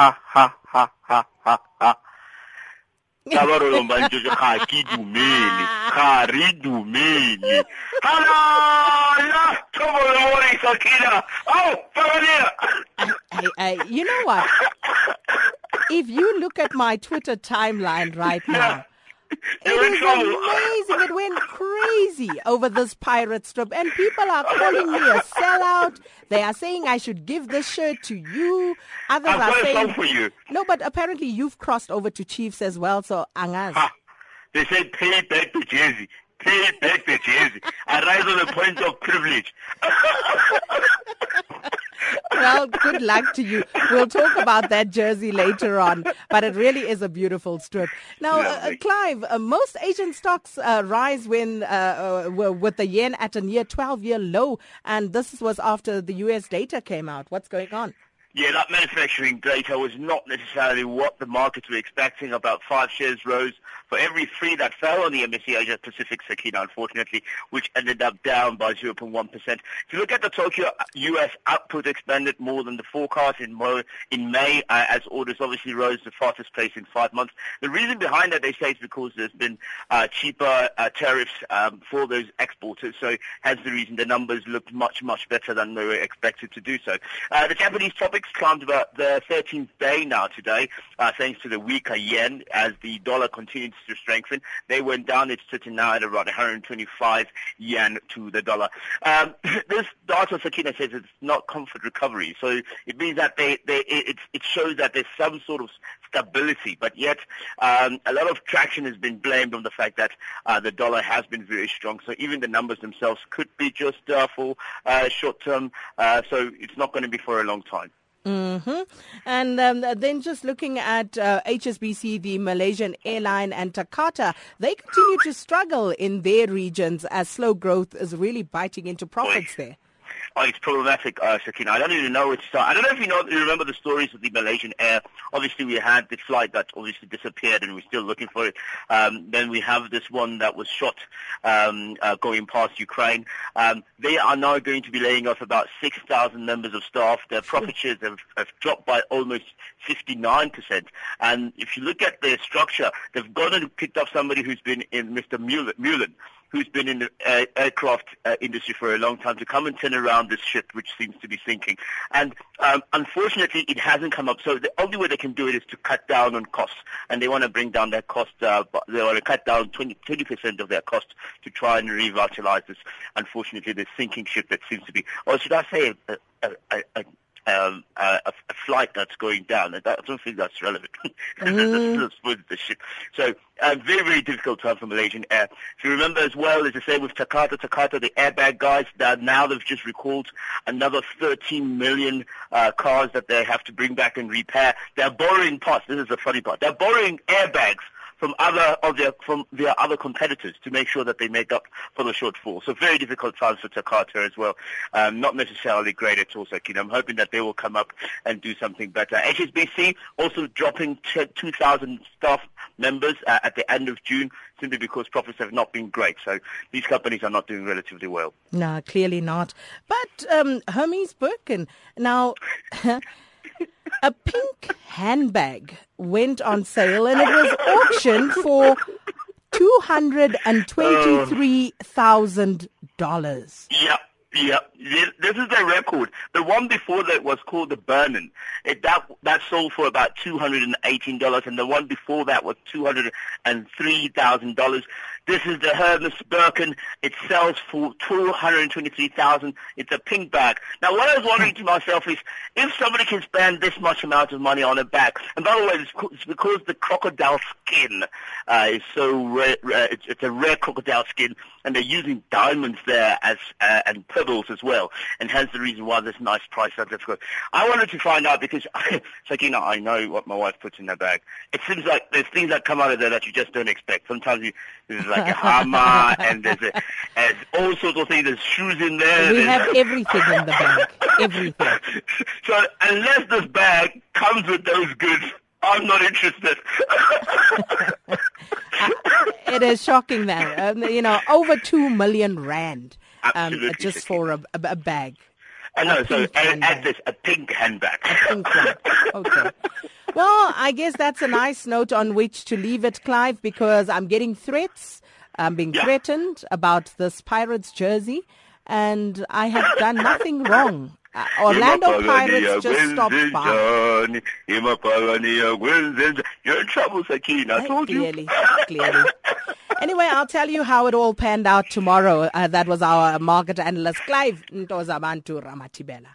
ha ha ha ha ha ha. Ka ba re ba ntse ga ke dumele ga re dumele. Halala thobo le mori sakina Hey, hey, you know what? If you look at my Twitter timeline right now, it is trouble. amazing. It went crazy over this pirate strip, and people are calling me a sellout. They are saying I should give this shirt to you. Others I've are got a saying song for you. no, but apparently you've crossed over to Chiefs as well. So Angaz. Ha. They said pay back the jersey. Pay back the jersey. I rise on the point of privilege. Well, good luck to you. We'll talk about that jersey later on, but it really is a beautiful strip. Now, uh, uh, Clive, uh, most Asian stocks uh, rise when uh, uh, with the yen at a near 12-year low, and this was after the U.S. data came out. What's going on? Yeah, that manufacturing data was not necessarily what the markets were expecting. About five shares rose for every three that fell on the MSCI Asia Pacific Sakina, unfortunately, which ended up down by 0.1%. If you look at the Tokyo U.S. output expanded more than the forecast in, Mo- in May uh, as orders obviously rose the fastest pace in five months. The reason behind that, they say, is because there's been uh, cheaper uh, tariffs um, for those exporters. So hence the reason the numbers looked much, much better than they were expected to do so. Uh, the Japanese Topix climbed about the 13th day now today, uh, thanks to the weaker yen as the dollar continues to strengthen. They went down. It's sitting now at around 125 yen to the dollar. Um, this data, Sakina says, it's not comfort recovery. So it means that they, they it, it shows that there's some sort of stability, but yet um, a lot of traction has been blamed on the fact that uh, the dollar has been very strong. So even the numbers themselves could be just uh, for uh, short term. Uh, so it's not going to be for a long time. Hmm And um, then just looking at uh, HSBC, the Malaysian airline, and Takata, they continue to struggle in their regions as slow growth is really biting into profits there. Oh, it's problematic, uh, Sakina. I don't even know where to start. I don't know if you know, you remember the stories of the Malaysian Air. Obviously, we had the flight that obviously disappeared, and we're still looking for it. Um, then we have this one that was shot um, uh, going past Ukraine. Um, they are now going to be laying off about 6,000 members of staff. Their profit shares have, have dropped by almost 59%. And if you look at their structure, they've gone and picked up somebody who's been in Mr. Mueller who's been in the aircraft uh, industry for a long time to come and turn around this ship which seems to be sinking. And um, unfortunately, it hasn't come up. So the only way they can do it is to cut down on costs, and they want to bring down their cost. Uh, they want to cut down 20 percent of their cost to try and revitalize this. Unfortunately, this sinking ship that seems to be, or should I say, a, a, a um, uh, a, a flight that's going down. I don't think that's relevant. Mm. That's ship. So uh, very, very difficult time for Malaysian Air. If you remember as well, it's the same with Takata. Takata, the airbag guys, that now they've just recalled another 13 million uh, cars that they have to bring back and repair. They're borrowing parts. This is the funny part. They're borrowing airbags from other of their from their other competitors to make sure that they make up for the shortfall. So very difficult times for Takata as well. Um, not necessarily great at all, Sakina. I'm hoping that they will come up and do something better. HSBC also dropping t- 2,000 staff members uh, at the end of June simply because profits have not been great. So these companies are not doing relatively well. No, clearly not. But um, Hermes Birkin, now a pink handbag went on sale and it was auctioned for two hundred and twenty-three thousand dollars. Yep. Yep. This, this is the record. The one before that was called the Burnin. It, that that sold for about two hundred and eighteen dollars, and the one before that was two hundred and three thousand dollars. This is the Hermes Birkin. It sells for two hundred and twenty-three thousand. It's a pink bag. Now, what I was wondering to myself is, if somebody can spend this much amount of money on a bag, and by the way, it's, because the crocodile skin uh, is so rare. rare it's, it's a rare crocodile skin, and they're using diamonds there as uh, and pebbles as well, and hence the reason why there's nice price they've got. I wanted to find out because, Sakina, I know what my wife puts in her bag. It seems like there's things that come out of there that you just don't expect. Sometimes you, there's like a hammer, and there's, a, there's all sorts of things. There's shoes in there. We have everything in the bag. Everything. so unless this bag comes with those goods, I'm not interested. It is shocking that um, you know over two million rand um, just for a, a, a bag. I know. So pink add, add this a pink handbag. Pink one. Okay. Well, I guess that's a nice note on which to leave it, Clive, because I'm getting threats. I'm being Yeah. threatened about this Pirates jersey, and I have done nothing wrong. Uh, Orlando Pirates just stopped by. by. You're in trouble, Sakina. I told you. Clearly, clearly. Anyway, I'll tell you how it all panned out tomorrow. Uh, that was our market analyst, Clive Ntozabantu Ramatibela.